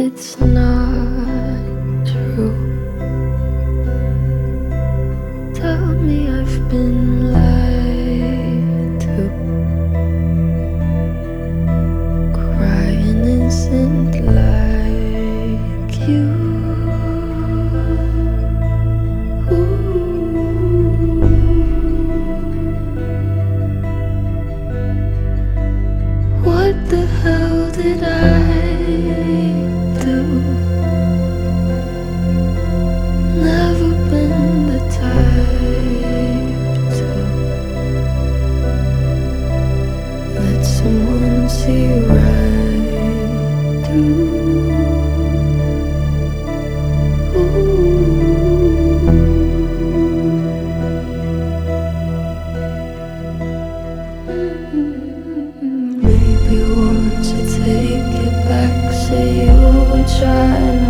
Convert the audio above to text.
it's not true. see right through. Mm-hmm. Maybe once I take it back, say you were trying.